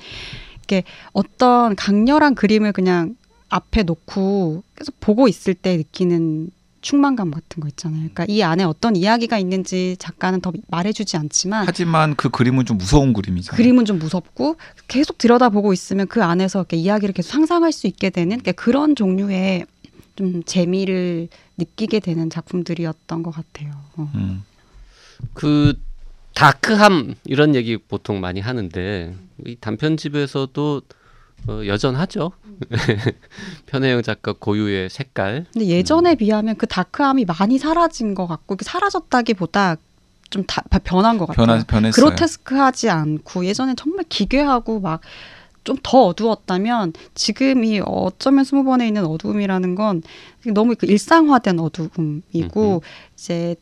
이렇게 어떤 강렬한 그림을 그냥 앞에 놓고 계속 보고 있을 때 느끼는 충만감 같은 거 있잖아요. 그러니까 이 안에 어떤 이야기가 있는지 작가는 더 말해주지 않지만 하지만 그 그림은 좀 무서운 그림이잖아요. 그림은 좀 무섭고 계속 들여다보고 있으면 그 안에서 이렇게 이야기를 계속 상상할 수 있게 되는 그러니까 그런 종류의 좀 재미를 느끼게 되는 작품들이었던 것 같아요. 어. 음. 그 다크함 이런 얘기 보통 많이 하는데 이 단편집에서도 어, 여전하죠. 편혜영 작가 고유의 색깔. 근데 예전에 비하면 그 다크함이 많이 사라진 것 같고 그 사라졌다기보다 좀 다, 변한 것 같아요. 변했어요. 그로테스크하지 않고 예전에 정말 기괴하고 막 좀 더 어두웠다면 지금 이 어쩌면 스무 번에 있는 어두움이라는 건 너무 그 일상화된 어두움이고 음흠. 이제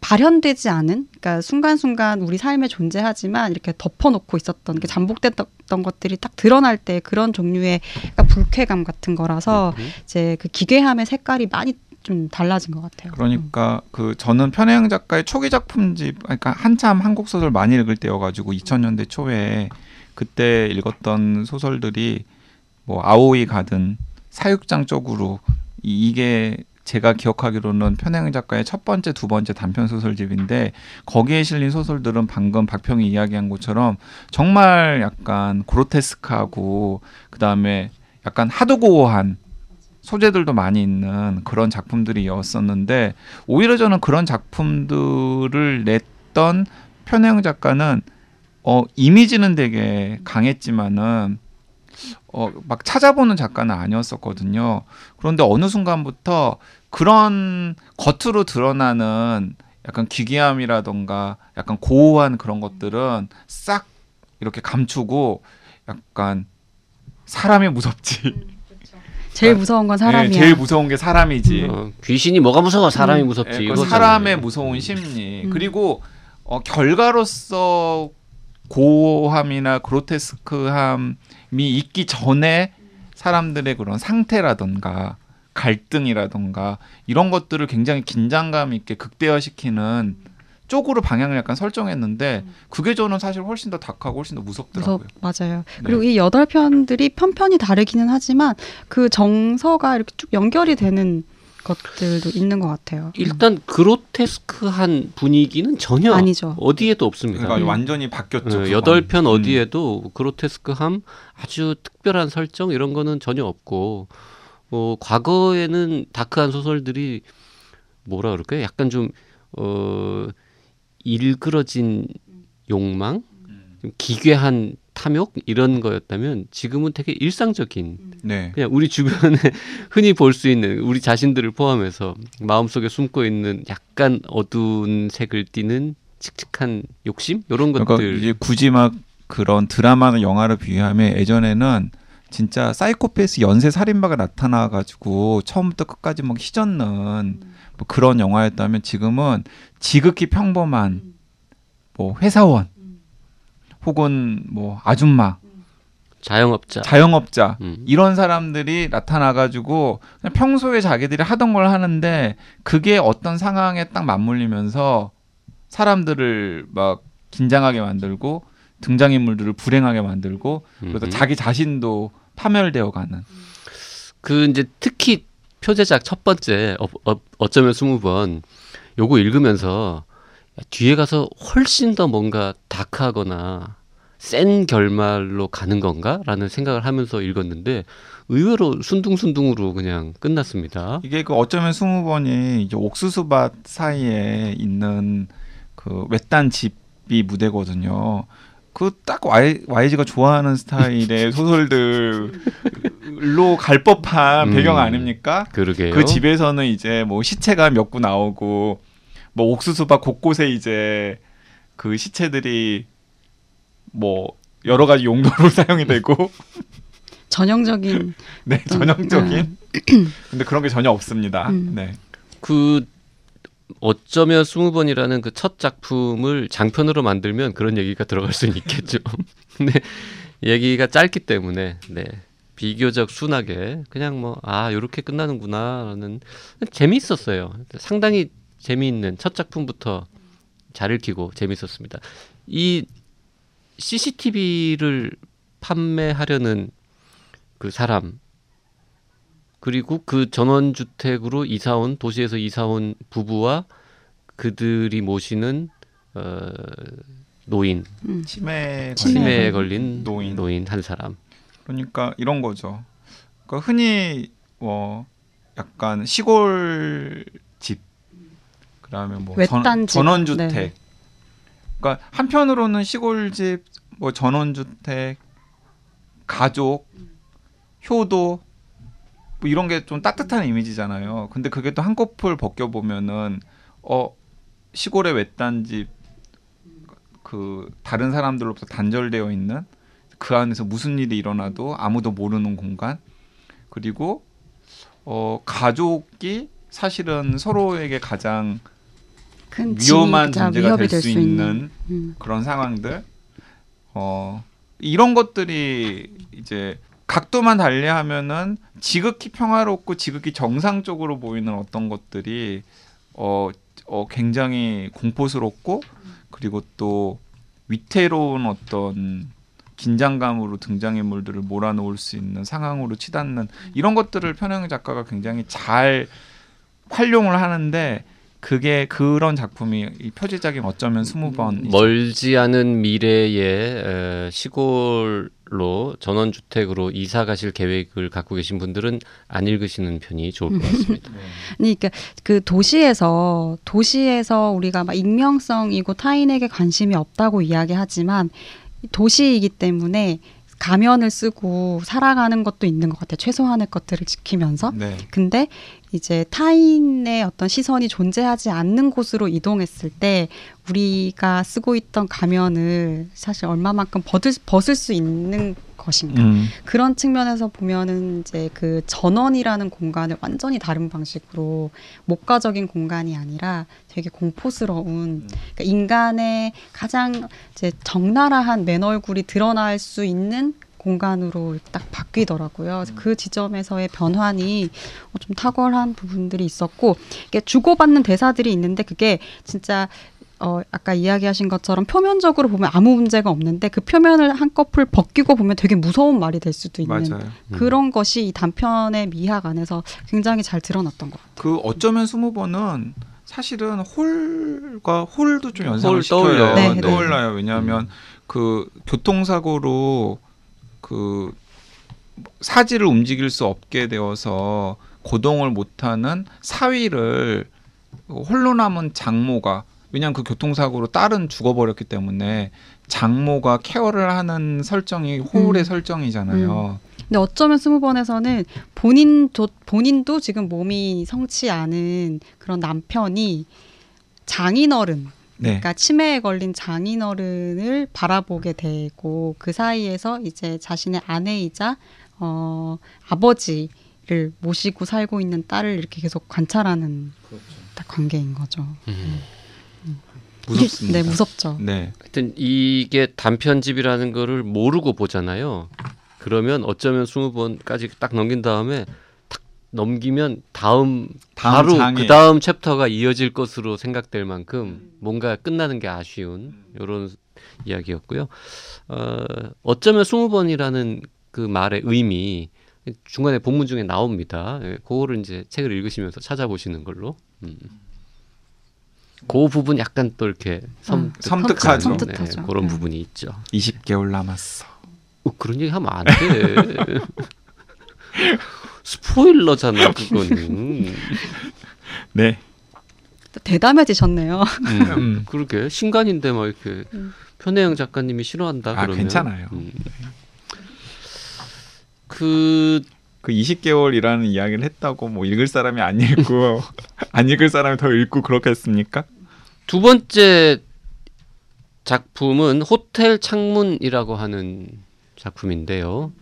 발현되지 않은 그러니까 순간순간 우리 삶에 존재하지만 이렇게 덮어놓고 있었던 게 잠복됐던 것들이 딱 드러날 때 그런 종류의 그러니까 불쾌감 같은 거라서 음. 이제 그 기괴함의 색깔이 많이 좀 달라진 것 같아요. 그러니까 그 저는 편혜영 작가의 초기 작품집 그러니까 한참 한국 소설 많이 읽을 때여가지고 2000년대 초에 그때 읽었던 소설들이 뭐 아오이 가든 사육장 쪽으로 이- 이게 제가 기억하기로는 편혜영 작가의 첫 번째, 두 번째 단편 소설집인데 거기에 실린 소설들은 방금 박평이 이야기한 것처럼 정말 약간 그로테스크하고 그 다음에 약간 하드고어한 소재들도 많이 있는 그런 작품들이었었는데 오히려 저는 그런 작품들을 냈던 편혜영 작가는 어 이미지는 되게 강했지만은 어막 찾아보는 작가는 아니었었거든요. 그런데 어느 순간부터 그런 겉으로 드러나는 약간 기괴함이라던가 약간 고호한 그런 것들은 싹 이렇게 감추고 약간 사람이 무섭지. 제일 무서운 건 사람이야. 네, 제일 무서운 게 사람이지. 어, 귀신이 뭐가 무서워? 사람이 음. 무섭지. 이거잖아요. 사람의 무서운 심리 음. 그리고 어, 결과로서 고함이나 그로테스크함이 있기 전에 사람들의 그런 상태라던가 갈등이라던가 이런 것들을 굉장히 긴장감 있게 극대화시키는 쪽으로 방향을 약간 설정했는데 그게 저는 사실 훨씬 더 다크하고 훨씬 더 무섭더라고요. 무섭 맞아요. 네. 그리고 이 여덟 편들이 편편이 다르기는 하지만 그 정서가 이렇게 쭉 연결이 되는 것들도 있는 것 같아요. 일단 그로테스크한 분위기는 전혀 아니죠. 어디에도 없습니다. 그러니까 음. 완전히 바뀌었죠. 어, 그건. 여덟 편 음. 어디에도 그로테스크함 아주 특별한 설정 이런 거는 전혀 없고 어, 과거에는 다크한 소설들이 뭐라 그럴까요? 약간 좀 어, 일그러진 욕망, 좀 기괴한 탐욕? 이런 거였다면 지금은 되게 일상적인 네. 그냥 우리 주변에 흔히 볼 수 있는 우리 자신들을 포함해서 마음속에 숨고 있는 약간 어두운 색을 띠는 칙칙한 욕심? 이런 그러니까 것들. 이제 굳이 막 그런 드라마나 영화를 비유하면 예전에는 진짜 사이코패스 연쇄 살인마가 나타나 가지고 처음부터 끝까지 막 희젓는 뭐 그런 영화였다면 지금은 지극히 평범한 뭐 회사원 혹은 뭐 아줌마 자영업자. 자영업자 음. 이런 사람들이 나타나 가지고 그냥 평소에 자기들이 하던 걸 하는데 그게 어떤 상황에 딱 맞물리면서 사람들을 막 긴장하게 만들고 등장인물들을 불행하게 만들고 그래서. 자기 자신도 파멸되어 가는 그 이제 특히 표제작 첫 번째 어, 어, 어쩌면 스무 번 요거 읽으면서 야, 뒤에 가서 훨씬 더 뭔가 다크하거나 센 결말로 가는 건가라는 생각을 하면서 읽었는데 의외로 순둥순둥으로 그냥 끝났습니다. 이게 그 어쩌면 스무 번이 이제 옥수수밭 사이에 있는 그 외딴 집이 무대거든요. 그딱 YG가 좋아하는 스타일의 소설들로 갈 법한 음. 배경 아닙니까? 그러게요. 그 집에서는 이제 뭐 시체가 몇 구 나오고 뭐 옥수수밭 곳곳에 이제 그 시체들이 뭐 여러 가지 용도로 사용이 되고 전형적인 네 전형적인 근데 그런 게 전혀 없습니다. 음. 네. 그 어쩌면 스무 번이라는 그 첫 작품을 장편으로 만들면 그런 얘기가 들어갈 수는 있겠죠. 근데 얘기가 짧기 때문에 네. 비교적 순하게 그냥 뭐아 요렇게 끝나는구나라는 재미있었어요. 상당히 재미있는 첫 작품부터 잘 읽히고 재미있었습니다. 이 CCTV를 판매하려는 그 사람 그리고 그 전원주택으로 이사온 도시에서 이사온 부부와 그들이 모시는 어, 노인 치매 치매 치매에 걸린 노인. 노인 한 사람 그러니까 이런 거죠. 그러니까 흔히 뭐 약간 시골 집 그다음에 뭐 외딴 집. 전, 원주택 네. 그러니까 한편으로는 시골집 뭐 전원주택 가족 효도 뭐 이런 게 좀 따뜻한 이미지잖아요. 근데 그게 또 한꺼풀 벗겨 보면은 어 시골의 외딴 집그 다른 사람들로부터 단절되어 있는 그 안에서 무슨 일이 일어나도 아무도 모르는 공간 그리고 어 가족이 사실은 서로에게 가장 큰 위험한 존재가 될 수 있는 음. 그런 상황들 어 이런 것들이 이제 각도만 달리하면은 지극히 평화롭고 지극히 정상적으로 보이는 어떤 것들이 어, 어 굉장히 공포스럽고 그리고 또 위태로운 어떤 긴장감으로 등장인물들을 몰아놓을 수 있는 상황으로 치닫는 이런 것들을 편향 작가가 굉장히 잘 활용을 하는데 그게 그런 작품이 이 표지작인 어쩌면 스무 번 멀지 않은 미래에 에, 시골 로 전원주택으로 이사 가실 계획을 갖고 계신 분들은 안 읽으시는 편이 좋을 것 같습니다. 그러니까 그 도시에서 도시에서 우리가 막 익명성이고 타인에게 관심이 없다고 이야기하지만 도시이기 때문에 가면을 쓰고 살아가는 것도 있는 것 같아요. 최소한의 것들을 지키면서. 네. 근데 이제 타인의 어떤 시선이 존재하지 않는 곳으로 이동했을 때 우리가 쓰고 있던 가면을 사실 얼마만큼 벗을, 벗을 수 있는 것인가. 음. 그런 측면에서 보면은 이제 그 전원이라는 공간을 완전히 다른 방식으로 목가적인 공간이 아니라 되게 공포스러운 그러니까 인간의 가장 이제 적나라한 맨 얼굴이 드러날 수 있는 공간으로 딱 바뀌더라고요. 그래서 그 지점에서의 변환이 어, 좀 탁월한 부분들이 있었고 이게 주고받는 대사들이 있는데 그게 진짜 어, 아까 이야기하신 것처럼 표면적으로 보면 아무 문제가 없는데 그 표면을 한꺼풀 벗기고 보면 되게 무서운 말이 될 수도 있는 맞아요. 그런 것이 이 단편의 미학 안에서 굉장히 잘 드러났던 것 같아요. 그 어쩌면 스무 번은 사실은 홀과 홀도 좀 연상을 홀 시켜요. 떠올려요. 네, 네. 떠올라요. 왜냐하면 그 교통사고로 그 사지를 움직일 수 없게 되어서 고동을 못하는 사위를 홀로 남은 장모가 왜냐하면 그 교통사고로 딸은 죽어버렸기 때문에 장모가 케어를 하는 설정이 호울의 음. 설정이잖아요. 근데 어쩌면 스무 번에서는 본인도 본인도 지금 몸이 성치 않은 그런 남편이 장인어른 네. 그러니까 치매에 걸린 장인어른을 바라보게 되고 그 사이에서 이제 자신의 아내이자 어, 아버지를 모시고 살고 있는 딸을 이렇게 계속 관찰하는 딱 관계인 거죠. 음. 무섭습니다. 네, 무섭죠. 네. 하여튼 이게 단편집이라는 거를 모르고 보잖아요. 그러면 어쩌면 20번까지 딱 넘긴 다음에 탁 넘기면 다음, 다음 바로 그 다음 챕터가 이어질 것으로 생각될 만큼 뭔가 끝나는 게 아쉬운 이런 이야기였고요. 어, 어쩌면 20번이라는 그 말의 의미 중간에 본문 중에 나옵니다. 예, 그거를 이제 책을 읽으시면서 찾아보시는 걸로. 음. 그 부분 약간 또 이렇게 섬, 음, 섬뜩하죠. 섬뜩하죠. 네, 그런 네. 부분이 있죠. 20개월 남았어. 어, 그런 얘기 하면 안 돼. 스포일러잖아, 그거는. 네. 또 대담해지 셨네요. 음, 음. 그러게 신간인데 막 이렇게 음. 편혜영 작가님이 싫어한다 아, 그러면 괜찮아요. 음. 그그 20개월이라는 이야기를 했다고 뭐 읽을 사람이 안 읽고 안 읽을 사람이 더 읽고 그렇겠습니까? 두 번째 작품은 호텔 창문이라고 하는 작품인데요.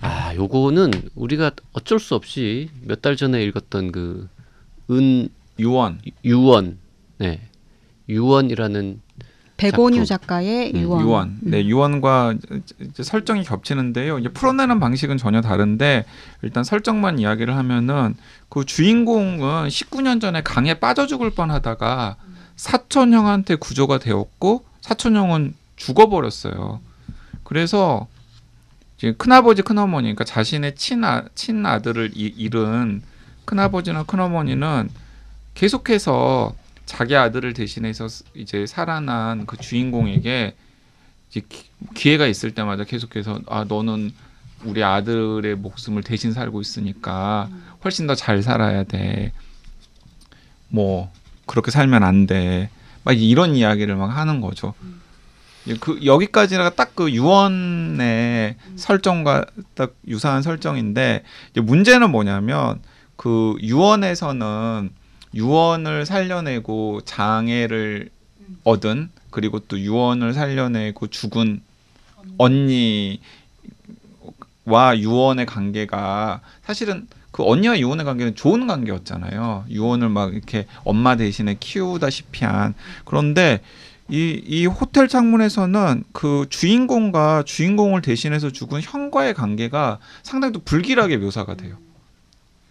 아, 요거는 우리가 어쩔 수 없이 몇 달 전에 읽었던 그 은 유언. 유원, 네, 유원이라는 백온유. 작가의 음, 유언. 유언. 음. 네, 유언과 이제 설정이 겹치는데요. 이제 풀어내는 방식은 전혀 다른데 일단 설정만 이야기를 하면은 그 주인공은 19년 전에 강에 빠져 죽을 뻔하다가 사촌 형한테 구조가 되었고 사촌 형은 죽어버렸어요. 그래서 이제 큰아버지 큰어머니 그러니까 자신의 친아 친아들을 이- 잃은 큰아버지나 큰어머니는 계속해서 자기 아들을 대신해서 스- 이제 살아난 그 주인공에게 기회가 있을 때마다 계속해서 아 너는 우리 아들의 목숨을 대신 살고 있으니까 훨씬 더 잘 살아야 돼. 뭐 그렇게 살면 안 돼. 막 이런 이야기를 막 하는 거죠. 이제 그 여기까지가 딱 그 유언의 설정과 딱 유사한 설정인데 문제는 뭐냐면 그 유언에서는 유언을 살려내고 장애를 얻은 그리고 또 유언을 살려내고 죽은 언니와 유언의 관계가 사실은 그 언니와 유언의 관계는 좋은 관계였잖아요. 유언을 막 이렇게 엄마 대신에 키우다시피 한. 그런데 이, 이 호텔 창문에서는 그 주인공과 주인공을 대신해서 죽은 형과의 관계가 상당히 또 불길하게 묘사가 돼요.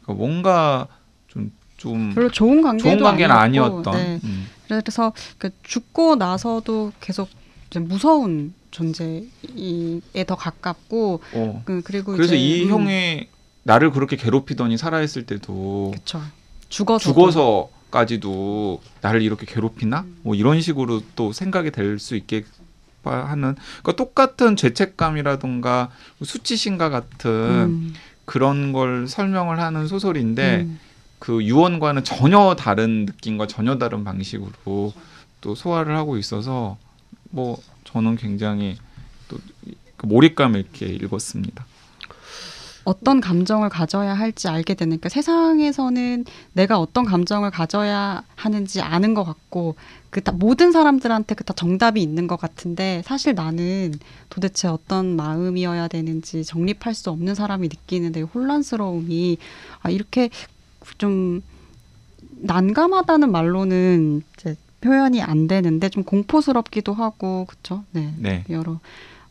그러니까 뭔가 좀, 좀 별로 좋은 관계도 좋은 관계는 아니었고, 아니었던. 네. 음. 그래서 그 죽고 나서도 계속 무서운 존재에 더 가깝고 어. 그 그리고 그래서 이 음, 형이 나를 그렇게 괴롭히더니 살아있을 때도 그쵸 죽어서 죽어서 까지도 나를 이렇게 괴롭히나? 음. 뭐 이런 식으로 또 생각이 될 수 있게 하는 그러니까 똑같은 죄책감이라든가 수치심과 같은 음, 그런 걸 설명을 하는 소설인데 음. 그 유언과는 전혀 다른 느낌과 전혀 다른 방식으로 또 소화를 하고 있어서 뭐 저는 굉장히 또그 몰입감 있게 읽었습니다. 어떤 감정을 가져야 할지 알게 되니까 세상에서는 내가 어떤 감정을 가져야 하는지 아는 것 같고 그다 모든 사람들한테 그다 정답이 있는 것 같은데 사실 나는 도대체 어떤 마음이어야 되는지 정립할 수 없는 사람이 느끼는 되게 혼란스러움이 아 이렇게 좀 난감하다는 말로는 이제 표현이 안 되는데 좀 공포스럽기도 하고 그렇죠. 네. 네. 여러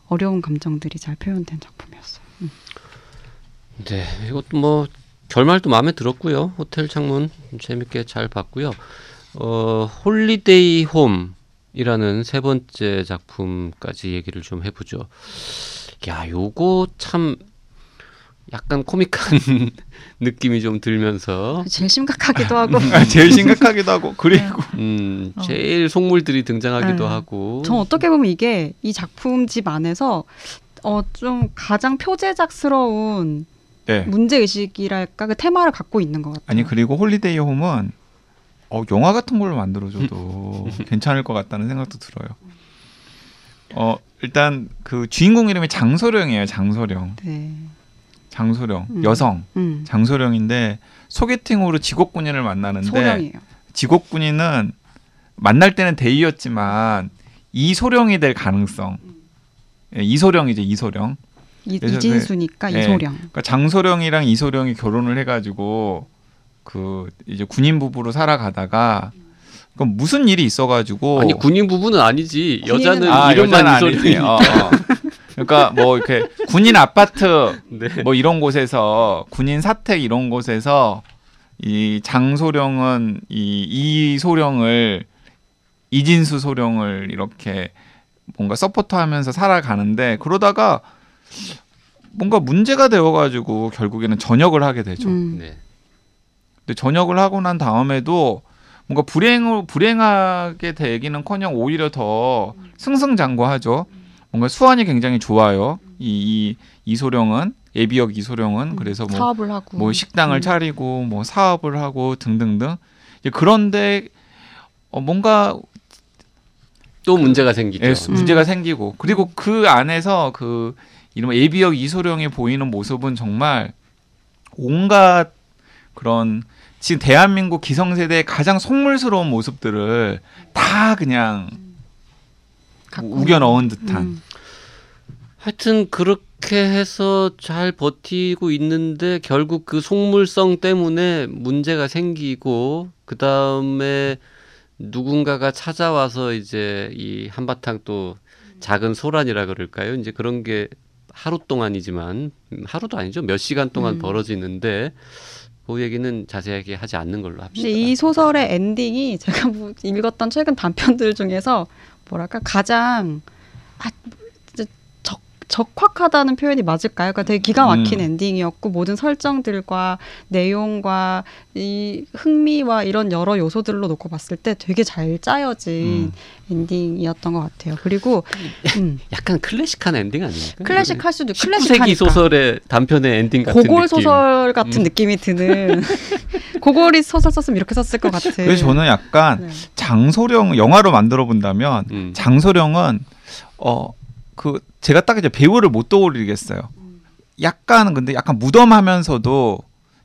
어려운 감정들이 잘 표현된 작품이었어요. 음. 네, 이것도 뭐 결말도 마음에 들었고요. 호텔 창문 재밌게 잘 봤고요. 어, 홀리데이 홈이라는 세 번째 작품까지 얘기를 좀 해보죠. 야, 요거 참 약간 코믹한 느낌이 좀 들면서 제일 심각하기도 하고 아, 제일 심각하기도 하고 그리고 음, 어. 제일 속물들이 등장하기도 네. 하고 전 어떻게 보면 이게 이 작품집 안에서 어 좀 가장 표제작스러운 네. 문제 의식이랄까 그 테마를 갖고 있는 것 같아요. 아니 그리고 홀리데이 홈은 어, 영화 같은 걸로 만들어줘도 괜찮을 것 같다는 생각도 들어요. 어 일단 그 주인공 이름이 장소령이에요. 장소령. 네. 장소령 음. 여성 음. 장소령인데 소개팅으로 직업군인을 만나는데 소령이에요. 직업군인은 만날 때는 대이였지만 이소령이 될 가능성. 예, 이소령이죠 이소령. 이, 이진수니까 네. 이소령. 그러니까 장소령이랑 이소령이 결혼을 해가지고 그 이제 군인 부부로 살아가다가 그 무슨 일이 있어가지고 아니 군인 부부는 아니지. 군인은 여자는 아, 이름만. 아니지. 어, 어. 그러니까 뭐 이렇게 군인 아파트 네. 뭐 이런 곳에서 군인 사택 이런 곳에서 이 장소령은 이 이소령을 이진수 소령을 이렇게 뭔가 서포터하면서 살아가는데 그러다가 뭔가 문제가 되어가지고 결국에는 전역을 하게 되죠. 음. 네. 근데 전역을 하고 난 다음에도 뭔가 불행을 불행하게 되기는커녕 오히려 더 승승장구하죠. 뭔가 수완이 굉장히 좋아요. 이, 이 이소령은 예비역 이소령은 그래서 뭐, 사업을 하고 뭐 식당을 음. 차리고 뭐 사업을 하고 등등등. 이제 그런데 어 뭔가 또 문제가 생기죠. 예, 수- 음. 문제가 생기고 그리고 그 안에서 그 이른바 예비역 이소령이 보이는 모습은 정말 온갖 그런 지금 대한민국 기성세대의 가장 속물스러운 모습들을 다 그냥 우겨 넣은 듯한 음. 하여튼 그렇게 해서 잘 버티고 있는데 결국 그 속물성 때문에 문제가 생기고 그 다음에 누군가가 찾아와서 이제 이 한바탕 또 작은 소란이라 그럴까요? 이제 그런 게 하루 동안이지만 음, 하루도 아니죠 몇 시간 동안 음. 벌어지는데 그 얘기는 자세하게 하지 않는 걸로 합시다. 이 소설의 엔딩이 제가 뭐 읽었던 최근 단편들 중에서 뭐랄까 가장 아, 적, 적확하다는 표현이 맞을까요? 그러니까 되게 기가 막힌 음. 엔딩이었고 모든 설정들과 내용과 이 흥미와 이런 여러 요소들로 놓고 봤을 때 되게 잘 짜여진 음. 엔딩이었던 것 같아요. 그리고 음, 약간 클래식한 엔딩 아닙니까? 클래식할 수도 19세기 클래식하니까. 소설의 단편의 엔딩 같은 고골 느낌. 소설 같은 음. 느낌이 드는 고골이 소설 썼으면 이렇게 썼을 것 같은. 그래서 저는 약간 네. 장소령 영화로 만들어 본다면 음. 장소령은 어 그 제가 딱 이제 배우를 못 떠올리겠어요. 약간 근데 약간 무덤하면서도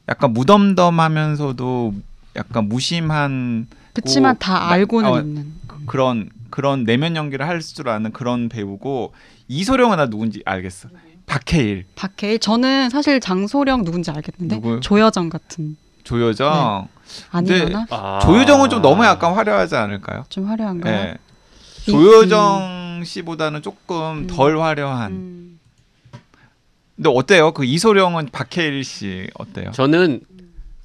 약간 무덤덤하면서도 약간 무심한 그치만 고- 다 나- 알고는 어, 있는. 그런 그런 내면 연기를 할 줄 아는 그런 배우고 이소령은 나 누군지 알겠어. 박해일, 박해일 저는 사실 장소령 누군지 알겠는데 누구요? 조여정 같은 조여정. 아니려나 아. 조여정은 좀 너무 약간 화려하지 않을까요? 좀 화려한가요? 네. 이- 조여정 씨보다는 조금 음. 덜 화려한. 음. 근데 어때요? 그 이소령은 박해일 씨 어때요? 저는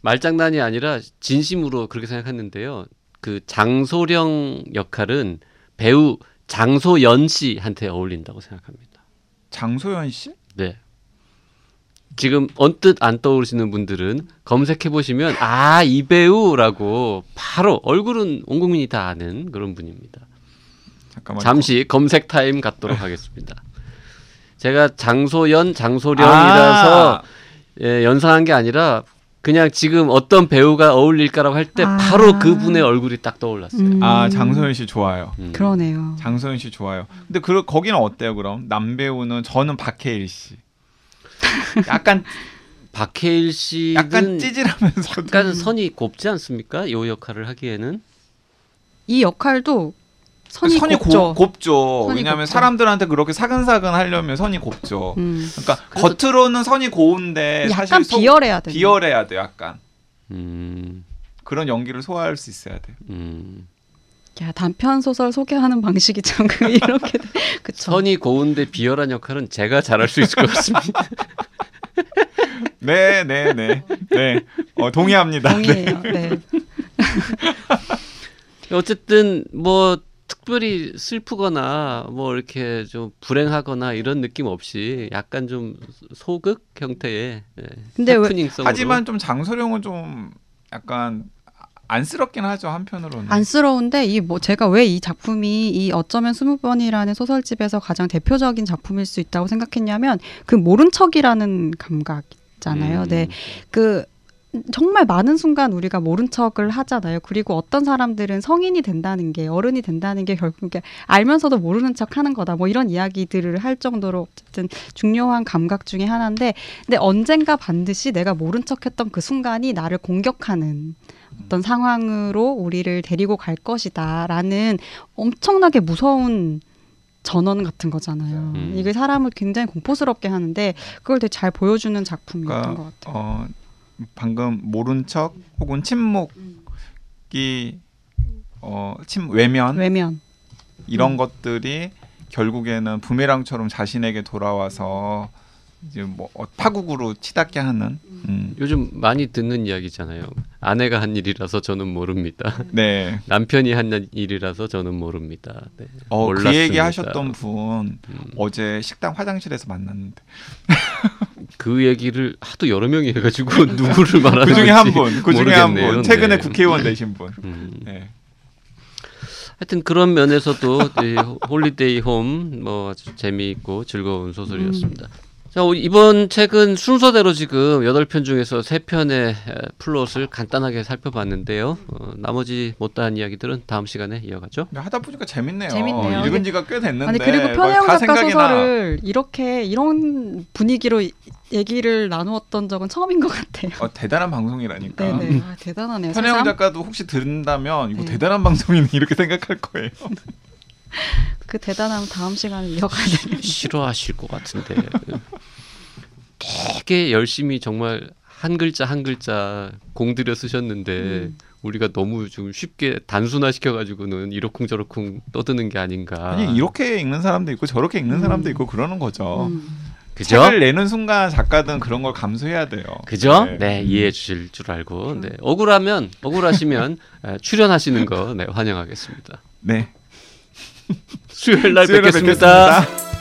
말장난이 아니라 진심으로 그렇게 생각했는데요. 그 장소령 역할은 배우 장소연 씨한테 어울린다고 생각합니다. 장소연 씨? 네. 지금 언뜻 안 떠오르시는 분들은 검색해 보시면 아 이 배우라고 바로 얼굴은 온 국민이 다 아는 그런 분입니다. 잠깐만. 잠시 검색 타임 갖도록 하겠습니다. 제가 장소연, 장소령이라서 아, 예, 연상한 게 아니라 그냥 지금 어떤 배우가 어울릴까라고 할때 아. 바로 그분의 얼굴이 딱 떠올랐어요. 음. 아 장소연 씨 좋아요. 음. 그러네요. 장소연 씨 좋아요. 근데 그 거기는 어때요? 그럼 남 배우는 저는 박해일 씨. 약간 박해일 씨는 약간 찌질하면서도 약간 선이 곱지 않습니까? 이 역할을 하기에는 이 역할도 선이, 선이 곱죠. 고, 곱죠. 선이 왜냐하면 곱죠. 사람들한테 그렇게 사근사근 하려면 선이 곱죠. 음. 그러니까 겉으로는 선이 고운데 약간 사실 속 비열해야 돼. 비열해야 돼. 약간 음, 그런 연기를 소화할 수 있어야 돼. 음. 야 단편 소설 소개하는 방식이 참그 이렇게 돼. 그쵸. 선이 고운데 비열한 역할은 제가 잘할 수 있을 것 같습니다. 네, 네, 네, 네. 어, 동의합니다. 네. 동의해요. 네. 어쨌든 뭐 특별히 슬프거나 뭐 이렇게 좀 불행하거나 이런 느낌 없이 약간 좀 소극 형태의 예, 근데 왜- 해프닝성으로 하지만 좀 장소령은 좀 약간 안쓰럽긴 하죠 한편으로는. 안쓰러운데 이 뭐 제가 왜 이 작품이 이 어쩌면 스무 번이라는 소설집에서 가장 대표적인 작품일 수 있다고 생각했냐면 그 모른 척이라는 감각 있잖아요. 음. 네. 그 정말 많은 순간 우리가 모른 척을 하잖아요. 그리고 어떤 사람들은 성인이 된다는 게 어른이 된다는 게 결국에 알면서도 모르는 척 하는 거다. 뭐 이런 이야기들을 할 정도로 어쨌든 중요한 감각 중에 하나인데 근데 언젠가 반드시 내가 모른 척 했던 그 순간이 나를 공격하는 어떤 상황으로 우리를 데리고 갈 것이다라는 엄청나게 무서운 전원 같은 거잖아요. 음. 이게 사람을 굉장히 공포스럽게 하는데 그걸 되게 잘 보여주는 작품이었던 그러니까, 것 같아요. 어, 방금 모른 척 혹은 침묵이 어, 침 외면 외면. 이런 음. 것들이 결국에는 부메랑처럼 자신에게 돌아와서 이제 뭐 어, 파국으로 치닫게 하는 음. 요즘 많이 듣는 이야기잖아요. 아내가 한 일이라서 저는 모릅니다. 네. 남편이 한 일이라서 저는 모릅니다. 네. 어, 그 몰랐습니다. 얘기 하셨던 분 음, 어제 식당 화장실에서 만났는데 그 얘기를 하도 여러 명이 해가지고 누구를 말하는 그 중에 한 분, 그 중에 한. 분, 최근에 네. 국회의원 되신 분. 음. 네. 하여튼 그런 면에서도 이 홀리데이 홈 뭐 아주 재미있고 즐거운 소설이었습니다. 자 오- 이번 책은 순서대로 지금 여덟 편 중에서 세 편의 에, 플롯을 간단하게 살펴봤는데요. 어, 나머지 못다한 이야기들은 다음 시간에 이어가죠. 근데 하다 보니까 재밌네요. 재밌네요. 읽은 지가 꽤 됐는데 아니 그리고 막 편혜영 다 작가 생각이 나. 소설을 이렇게 이런 분위기로 이- 얘기를 나누었던 적은 처음인 것 같아요. 어, 대단한 방송이라니까. 네네 아, 대단하네요. 편혜영. 작가도 혹시 듣는다면 이거 네. 대단한 방송이네 이렇게 생각할 거예요. 그 대단함 다음 시간에 이어가야 되는. 싫어하실 것 같은데 되게 열심히 정말 한 글자 한 글자 공들여 쓰셨는데 음. 우리가 너무 좀 쉽게 단순화 시켜가지고는 이러쿵저러쿵 떠드는 게 아닌가. 아니 이렇게 읽는 사람도 있고 저렇게 읽는 음. 사람도 있고 그러는 거죠. 음. 그죠? 책을 내는 순간 작가들은 그런 걸 감수해야 돼요. 그죠? 네. 네, 이해해 주실 줄 알고 네, 억울하면 억울하시면 에, 출연하시는 거 네, 환영하겠습니다. 네. 수요일 날 뵙겠습니다. 뵙겠습니다.